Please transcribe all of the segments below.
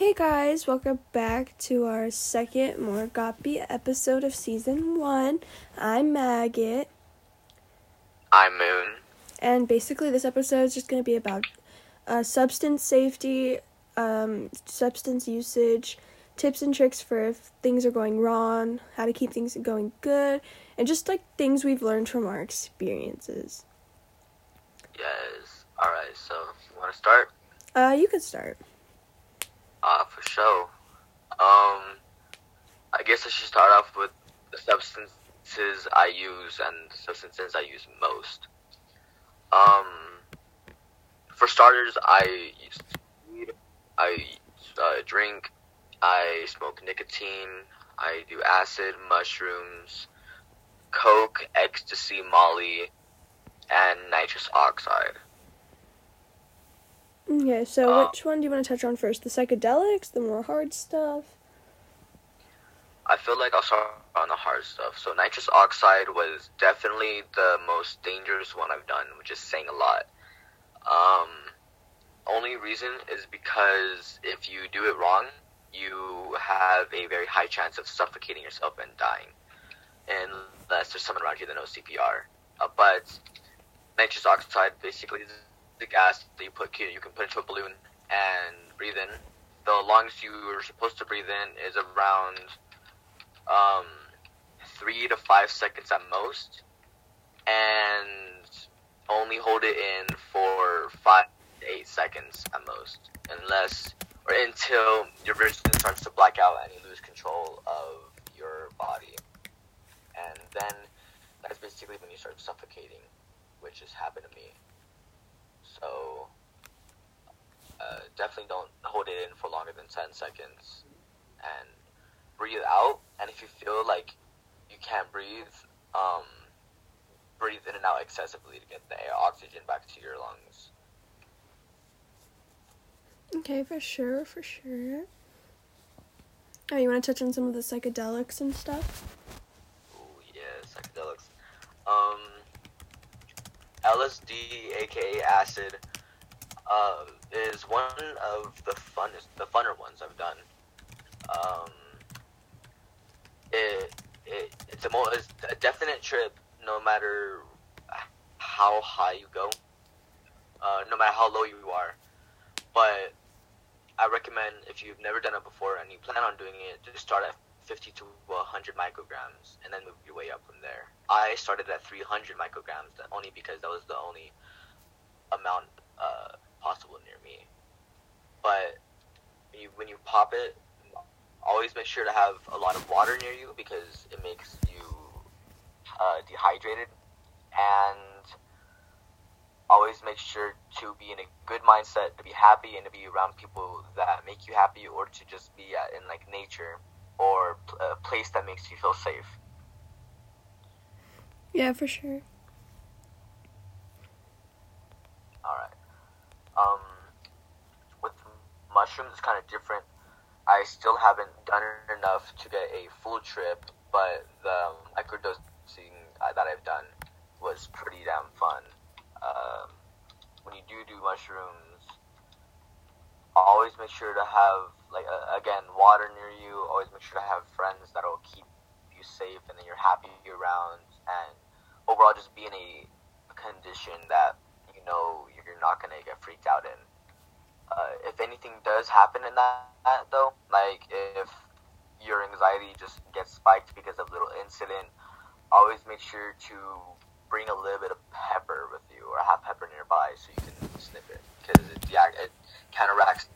Hey guys, welcome back to our second More Goppy episode of season one. I'm Maggot, I'm Moon. and basically this episode is just going to be about uh, substance safety, um, substance usage, tips and tricks for if things are going wrong, how to keep things going good, and just like things we've learned from our experiences. Yes. Alright, so you wanna start? Uh, you could start. Uh for sure. Um I guess I should start off with the substances I use and the substances I use most. Um for starters I use weed, I uh, drink, I smoke nicotine, I do acid, mushrooms, coke, ecstasy, molly, and nitrous oxide. Okay, so Uh, which one do you want to touch on first? The psychedelics, the more hard stuff? I feel like I'll start on the hard stuff. So nitrous oxide was definitely the most dangerous one I've done, which is saying a lot. Um, only reason is because if you do it wrong, you have a very high chance of suffocating yourself and dying, unless there's someone around you that knows CPR. Uh, but nitrous oxide basically is the gas that you put you can put into a balloon and breathe in. The longest you are supposed to breathe in is around um, three to five seconds at most, and only hold it in for five to eight seconds at most, unless or until your vision starts to black out and you lose control of your body, and then that's basically when you start suffocating, which has happened to me. So. Uh, definitely don't hold it in for longer than 10 seconds and breathe out and if you feel like you can't breathe um breathe in and out excessively to get the air oxygen back to your lungs Okay, for sure, for sure. Oh, you want to touch on some of the psychedelics and stuff? Ooh, yeah psychedelics um lsd aka acid uh, is one of the funnest the funner ones i've done. Um it, it it's a, mo- it's a definite trip no matter how high you go uh, no matter how low you are. But i recommend if you've never done it before and you plan on doing it just start at 50 to 100 micrograms and then move your way up from there. I started at 300 micrograms only because that was the only amount uh, possible near me. But when you, when you pop it always make sure to have a lot of water near you because it makes you uh, dehydrated. And always make sure to be in a good mindset to be happy and to be around people that make you happy or to just be uh, in like nature or a place that makes you feel safe. Yeah, for sure. all right um with mushrooms it's kind of different. I still haven't done enough to get a full trip but the microdosing uh, that i've done was pretty damn fun. Um, when you do do mushrooms always make sure to have like uh, again water near you always make sure to have friends that'll keep you safe and then you're happy around and overall just be in a condition that you know you're not gonna get freaked out in. Uh, if anything does happen in that, that though like if your anxiety just gets spiked because of a little incident always make sure to bring a little bit of pepper with you or have pepper nearby so you can sniff it. Because it, yeah, it counteracts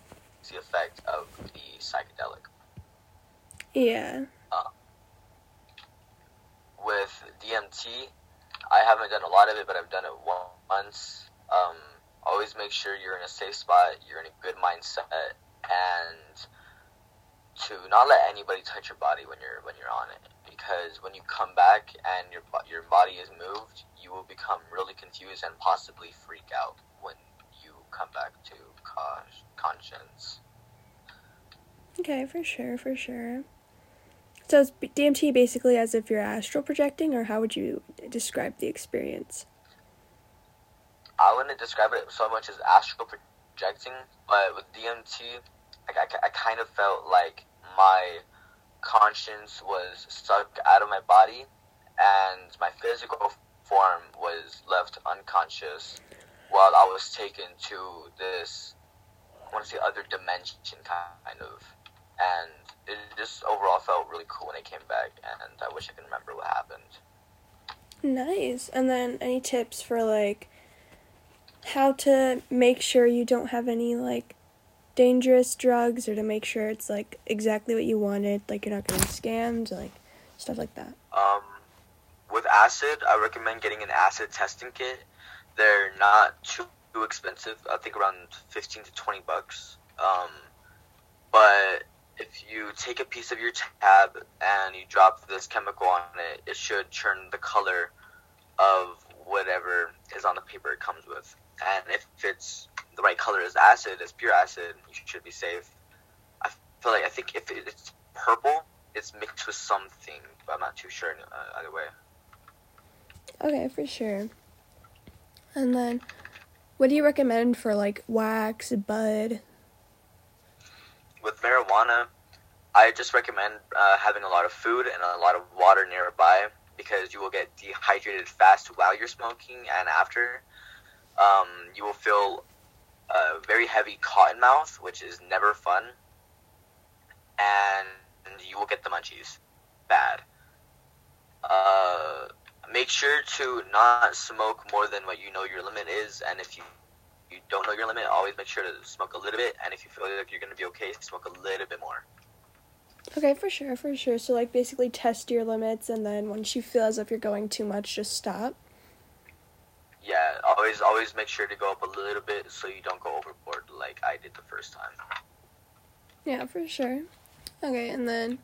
the effect of the psychedelic. Yeah. With DMT, I haven't done a lot of it, but I've done it once. Um, always make sure you're in a safe spot, you're in a good mindset, and to not let anybody touch your body when you're when you're on it. Because when you come back and your your body is moved, you will become really confused and possibly freak out when you come back to con- conscience. Okay, for sure, for sure. So is DMT basically as if you're astral projecting, or how would you describe the experience? I wouldn't describe it so much as astral projecting, but with DMT, like I, I kind of felt like my conscience was sucked out of my body and my physical form was left unconscious while I was taken to this want to say other dimension kind of and it just overall felt really cool when I came back and I wish I could remember what happened. Nice. And then any tips for like how to make sure you don't have any like dangerous drugs or to make sure it's like exactly what you wanted, like you're not getting scammed, like stuff like that. Um with acid, I recommend getting an acid testing kit. They're not too expensive. I think around 15 to 20 bucks. Um but if you take a piece of your tab and you drop this chemical on it, it should turn the color of whatever is on the paper it comes with. And if it's the right color as acid, as pure acid, you should be safe. I feel like I think if it's purple, it's mixed with something, but I'm not too sure uh, either way. Okay, for sure. And then, what do you recommend for like wax, bud? with marijuana, I just recommend uh, having a lot of food and a lot of water nearby because you will get dehydrated fast while you're smoking and after. Um, you will feel a very heavy cotton mouth, which is never fun, and you will get the munchies bad. Uh, make sure to not smoke more than what you know your limit is, and if you you don't know your limit, always make sure to smoke a little bit. And if you feel like you're gonna be okay, smoke a little bit more. Okay, for sure, for sure. So like basically test your limits, and then once you feel as if you're going too much, just stop. Yeah, always always make sure to go up a little bit so you don't go overboard like I did the first time. Yeah, for sure. Okay, and then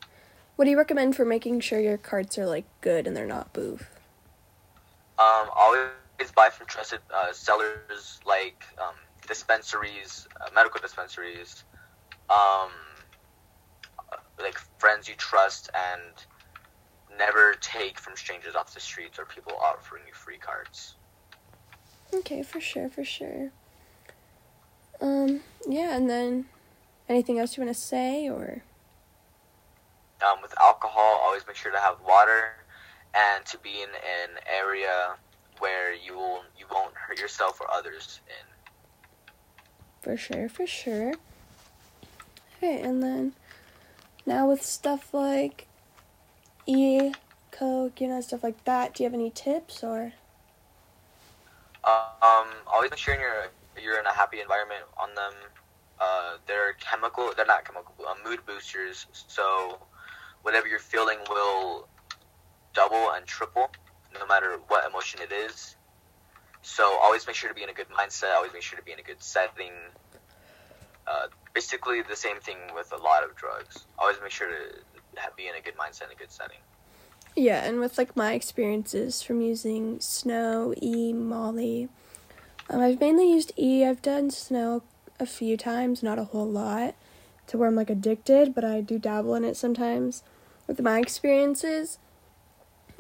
what do you recommend for making sure your carts are like good and they're not boof? Um, always buy from trusted uh, sellers like um, dispensaries, uh, medical dispensaries, um, like friends you trust, and never take from strangers off the streets or people offering you free cards. Okay, for sure, for sure. Um, yeah, and then anything else you want to say or? Um, with alcohol, always make sure to have water and to be in an area where you will you won't hurt yourself or others in. For sure, for sure. Okay, and then now with stuff like e coke, you know, stuff like that, do you have any tips or? Um, always make sure you're you're in a happy environment on them. Uh, they're chemical. They're not chemical. Uh, mood boosters. So whatever you're feeling will double and triple, no matter what emotion it is. So always make sure to be in a good mindset. Always make sure to be in a good setting. Uh, basically, the same thing with a lot of drugs. Always make sure to have, be in a good mindset and a good setting. Yeah, and with like my experiences from using snow, E, Molly, um, I've mainly used E. I've done snow a few times, not a whole lot, to where I'm like addicted, but I do dabble in it sometimes. With my experiences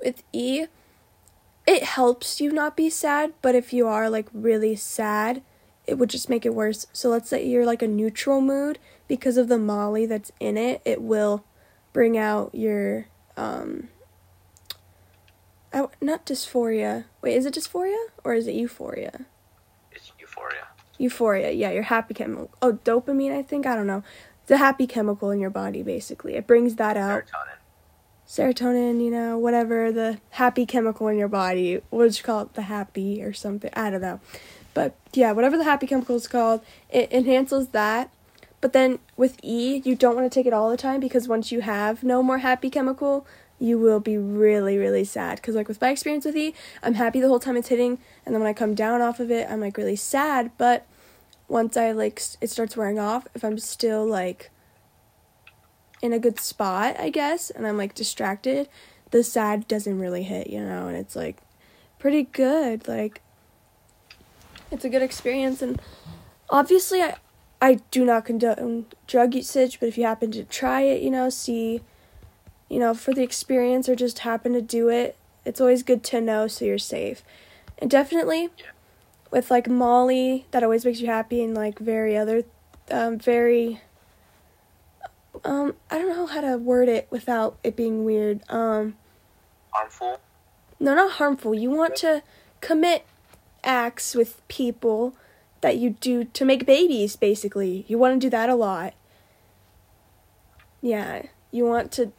with E, it helps you not be sad, but if you are like really sad, it would just make it worse. So let's say you're like a neutral mood because of the Molly that's in it, it will bring out your um Oh, not dysphoria. Wait, is it dysphoria or is it euphoria? It's euphoria. Euphoria, yeah, your happy chemical. Oh, dopamine, I think. I don't know. The happy chemical in your body, basically. It brings that out. Serotonin. Serotonin, you know, whatever the happy chemical in your body. What would you call it? The happy or something. I don't know. But yeah, whatever the happy chemical is called, it enhances that. But then with E, you don't want to take it all the time because once you have no more happy chemical, you will be really, really sad. Because, like, with my experience with E, I'm happy the whole time it's hitting, and then when I come down off of it, I'm like really sad. But once I like it starts wearing off, if I'm still like in a good spot, I guess, and I'm like distracted, the sad doesn't really hit, you know, and it's like pretty good. Like, it's a good experience, and obviously, I I do not condone drug usage, but if you happen to try it, you know, see you know, for the experience or just happen to do it, it's always good to know so you're safe. And definitely with like Molly, that always makes you happy, and like very other, um, very um I don't know how to word it without it being weird. Um Harmful. no, not harmful. You want to commit acts with people that you do to make babies basically. You want to do that a lot. Yeah, you want to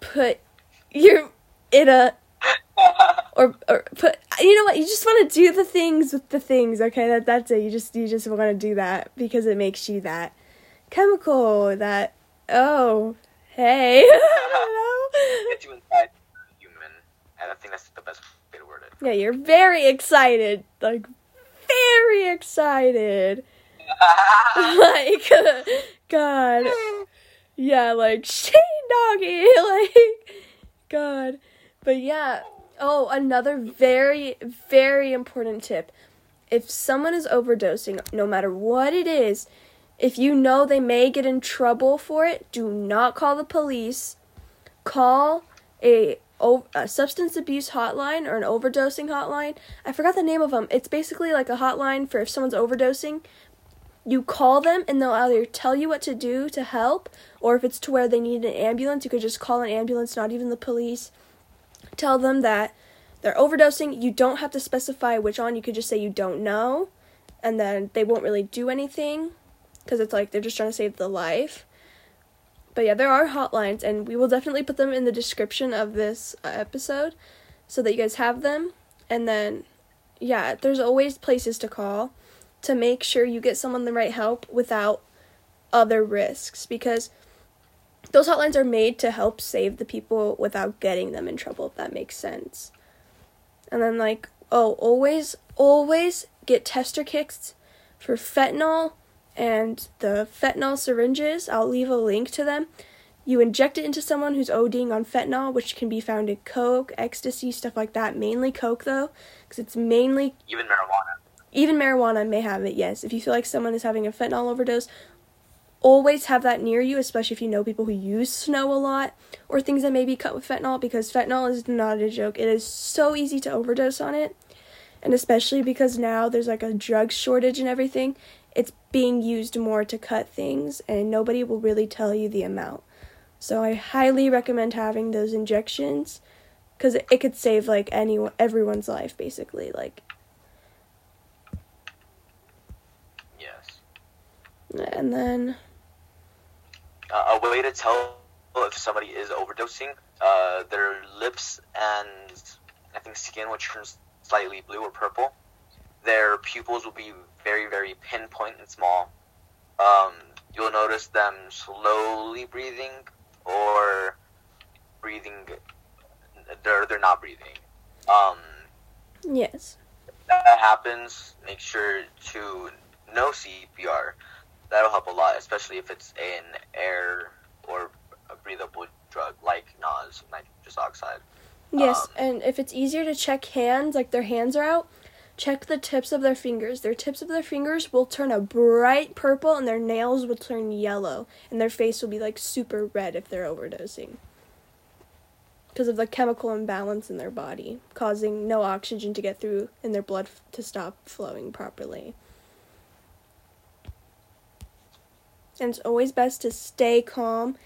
put your in a or or put you know what you just want to do the things with the things okay that that's it you just you just want to do that because it makes you that chemical that oh hey. Know? Get you inside human, and I think that's the best way to word it. yeah you're very excited. Like very excited. Like god. Yeah like shane doggy like god. But yeah. Oh another very very important tip. If someone is overdosing no matter what it is if you know they may get in trouble for it do not call the police. Call a substance abuse hotline or an overdosing hotline. I forgot the name of them it's basically like a hotline for if someone's overdosing. You call them and they'll either tell you what to do to help or if it's to where they need an ambulance you could just call an ambulance not even the police. Tell them that they're overdosing. You don't have to specify which on. You could just say you don't know and then they won't really do anything because it's like they're just trying to save the life. But yeah there are hotlines and we will definitely put them in the description of this uh, episode so that you guys have them. And then yeah there's always places to call to make sure you get someone the right help without other risks because those hotlines are made to help save the people without getting them in trouble if that makes sense. And then like oh always always get tester kits for fentanyl and the fentanyl syringes i'll leave a link to them you inject it into someone who's ODing on fentanyl, which can be found in coke, ecstasy, stuff like that. Mainly coke, though, because it's mainly Even marijuana. even marijuana may have it, yes. If you feel like someone is having a fentanyl overdose, always have that near you, especially if you know people who use snow a lot or things that may be cut with fentanyl, because fentanyl is not a joke. It is so easy to overdose on it. And especially because now there's like a drug shortage and everything, being used more to cut things, and nobody will really tell you the amount. So I highly recommend having those injections because it, it could save like anyone, everyone's life basically. Like Yes. And then, Uh, a way to tell if somebody is overdosing, uh, their lips and I think skin will turn slightly blue or purple. Their pupils will be very, very pinpoint and small. Um, you'll notice them slowly breathing or breathing. They're they're not breathing. Um, yes. that happens, make sure to no CPR. That'll help a lot, especially if it's an air or a breathable drug like NOS, nitrous oxide. Yes, Um, and if it's easier to check hands, like their hands are out, check the tips of their fingers. Their tips of their fingers will turn a bright purple and their nails will turn yellow and their face will be like super red if they're overdosing. Because of the chemical imbalance in their body, causing no oxygen to get through and their blood f- to stop flowing properly. And it's always best to stay calm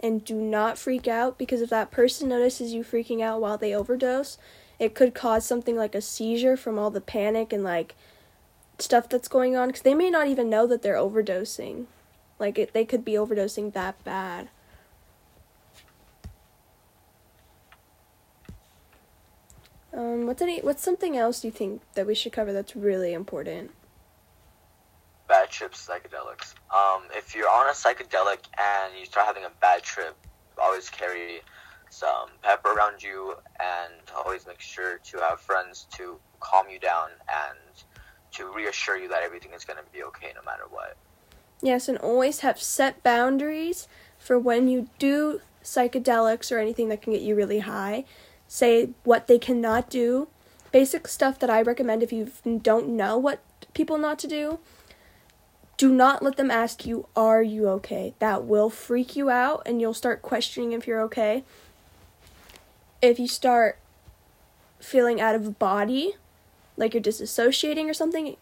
and do not freak out because if that person notices you freaking out while they overdose, it could cause something like a seizure from all the panic and like stuff that's going on because they may not even know that they're overdosing. Like it, they could be overdosing that bad. Um, what's any what's something else you think that we should cover that's really important? Bad trips, psychedelics. Um, if you're on a psychedelic and you start having a bad trip, always carry some um, pepper around you and always make sure to have friends to calm you down and to reassure you that everything is going to be okay no matter what. Yes, and always have set boundaries for when you do psychedelics or anything that can get you really high. Say what they cannot do. Basic stuff that I recommend if you don't know what people not to do. Do not let them ask you, Are you okay? That will freak you out and you'll start questioning if you're okay. If you start feeling out of body, like you're disassociating or something,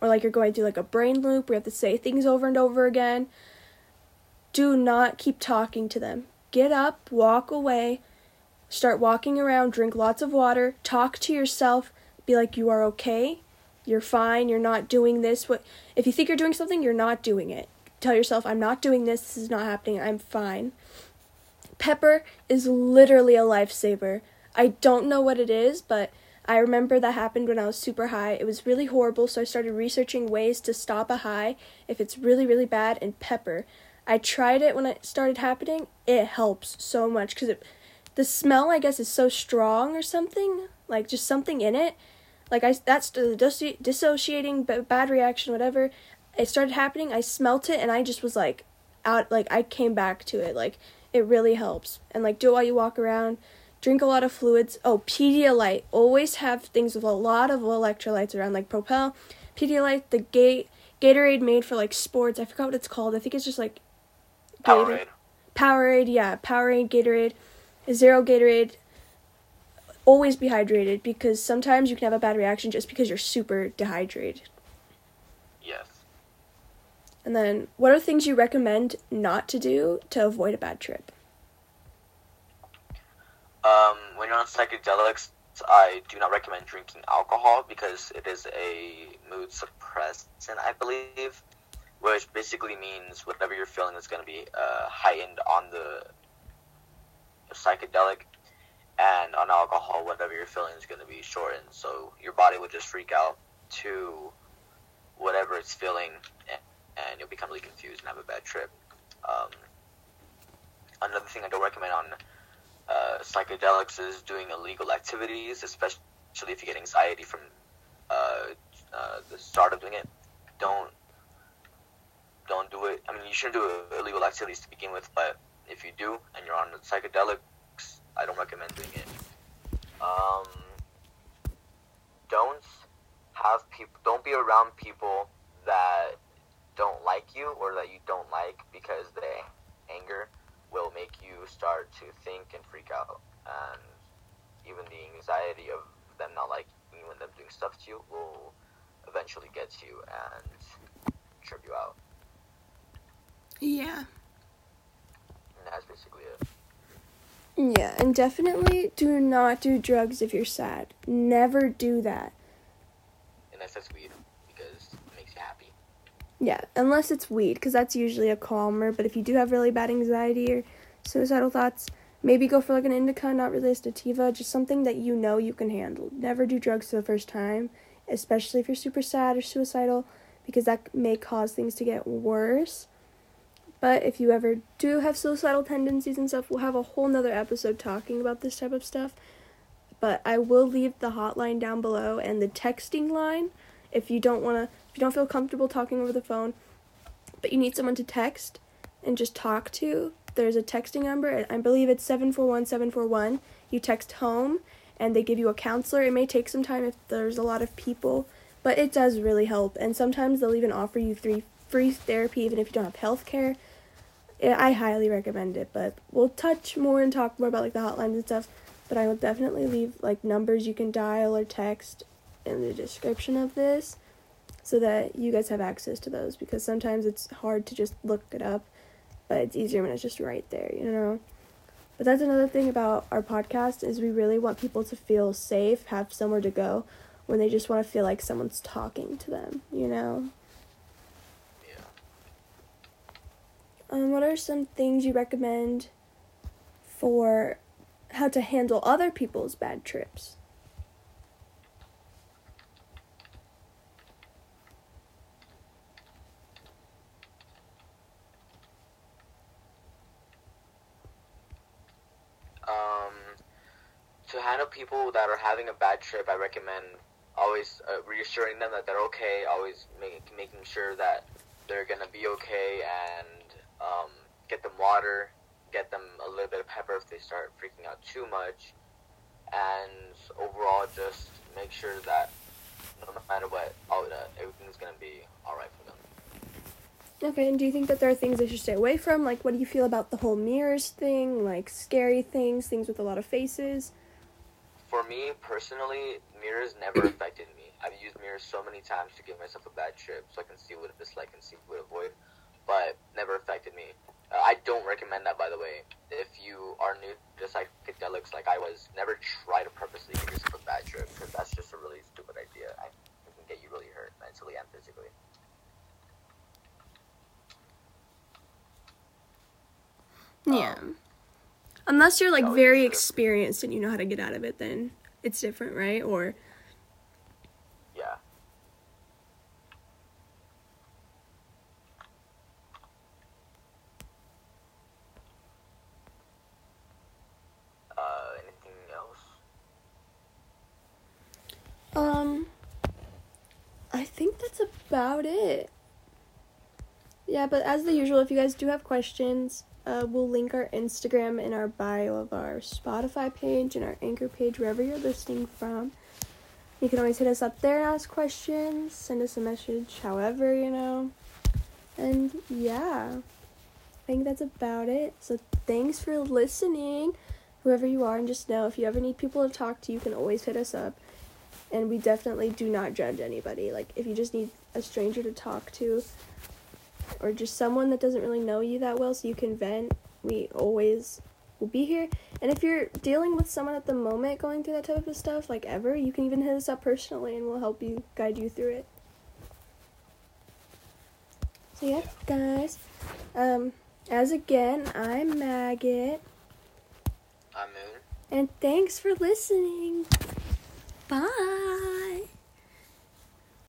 or like you're going through like a brain loop where you have to say things over and over again do not keep talking to them. Get up, walk away, start walking around, drink lots of water, talk to yourself, be like you are okay, you're fine, you're not doing this. What if you think you're doing something, you're not doing it. Tell yourself I'm not doing this, this is not happening, I'm fine. Pepper is literally a lifesaver. I don't know what it is, but I remember that happened when I was super high. It was really horrible, so I started researching ways to stop a high if it's really, really bad, and pepper. I tried it when it started happening. It helps so much because it, the smell, I guess, is so strong or something. Like just something in it. Like I, that's the dissoci- dissociating bad reaction, whatever. It started happening. I smelt it, and I just was like, out. Like I came back to it. Like it really helps. And like do it while you walk around drink a lot of fluids. Oh, Pedialyte. Always have things with a lot of electrolytes around, like Propel, Pedialyte, the Gate, Gatorade made for like sports. I forgot what it's called. I think it's just like Powerade. Powerade, yeah, Powerade, Gatorade, Zero Gatorade. Always be hydrated because sometimes you can have a bad reaction just because you're super dehydrated. And then, what are things you recommend not to do to avoid a bad trip? Um, when you're on psychedelics, I do not recommend drinking alcohol because it is a mood suppressant, I believe, which basically means whatever you're feeling is going to be uh, heightened on the psychedelic, and on alcohol, whatever you're feeling is going to be shortened. So your body will just freak out to whatever it's feeling, and, you'll become really confused and have a bad trip. Um, another thing I don't recommend on uh, psychedelics is doing illegal activities, especially if you get anxiety from uh, uh, the start of doing it. Don't don't do it. I mean, you shouldn't do illegal activities to begin with, but if you do and you're on psychedelics, I don't recommend doing it. Um, don't have people. Don't be around people that don't like you or that you don't like because they anger will make you start to think and freak out. And even the anxiety of them not liking you and them doing stuff to you will eventually get to you and trip you out. Yeah. And that's basically it. Yeah, and definitely do not do drugs if you're sad. Never do that. Unless that's weed, because it makes you happy. Yeah, unless it's weed, because that's usually a calmer. But if you do have really bad anxiety or suicidal thoughts, maybe go for like an indica, not really a sativa, just something that you know you can handle. Never do drugs for the first time, especially if you're super sad or suicidal, because that may cause things to get worse. But if you ever do have suicidal tendencies and stuff, we'll have a whole nother episode talking about this type of stuff. But I will leave the hotline down below and the texting line if you don't want to, if you don't feel comfortable talking over the phone, but you need someone to text and just talk to, there's a texting number. I believe it's 741 741. You text home and they give you a counselor. It may take some time if there's a lot of people, but it does really help. And sometimes they'll even offer you three free therapy even if you don't have health care. I highly recommend it, but we'll touch more and talk more about like the hotlines and stuff. But I will definitely leave like numbers you can dial or text in the description of this so that you guys have access to those because sometimes it's hard to just look it up, but it's easier when it's just right there, you know. But that's another thing about our podcast is we really want people to feel safe, have somewhere to go when they just want to feel like someone's talking to them, you know. Yeah. Um, what are some things you recommend for how to handle other people's bad trips? Um, to handle people that are having a bad trip, I recommend always uh, reassuring them that they're okay, always make, making sure that they're gonna be okay and um, get them water, get them a little bit of pepper if they start freaking out too much, and overall just make sure that no matter what, all that everything's gonna be all right for them. Okay, and do you think that there are things they should stay away from? Like, what do you feel about the whole mirrors thing? Like, scary things, things with a lot of faces? For me personally, mirrors never affected me. I've used mirrors so many times to give myself a bad trip so I can see what it's like and see what to avoid but never affected me. Uh, I don't recommend that, by the way. If you are new to psychedelics, like I was, never try to purposely give yourself a bad trip because that's just a really stupid idea. I, it can get you really hurt mentally and physically. Yeah. Unless you're like that very experienced and you know how to get out of it, then it's different, right? Or Yeah. Uh, anything else? um I think that's about it. Yeah, but as the usual, if you guys do have questions, uh, we'll link our Instagram in our bio of our Spotify page and our Anchor page, wherever you're listening from. You can always hit us up there ask questions, send us a message, however, you know. And yeah, I think that's about it. So thanks for listening, whoever you are, and just know if you ever need people to talk to, you can always hit us up. And we definitely do not judge anybody. Like, if you just need a stranger to talk to, or just someone that doesn't really know you that well so you can vent, we always will be here. And if you're dealing with someone at the moment going through that type of stuff, like ever, you can even hit us up personally and we'll help you guide you through it. So yeah, guys. Um, as again, I'm Maggot, I'm Moon. and thanks for listening. Bye.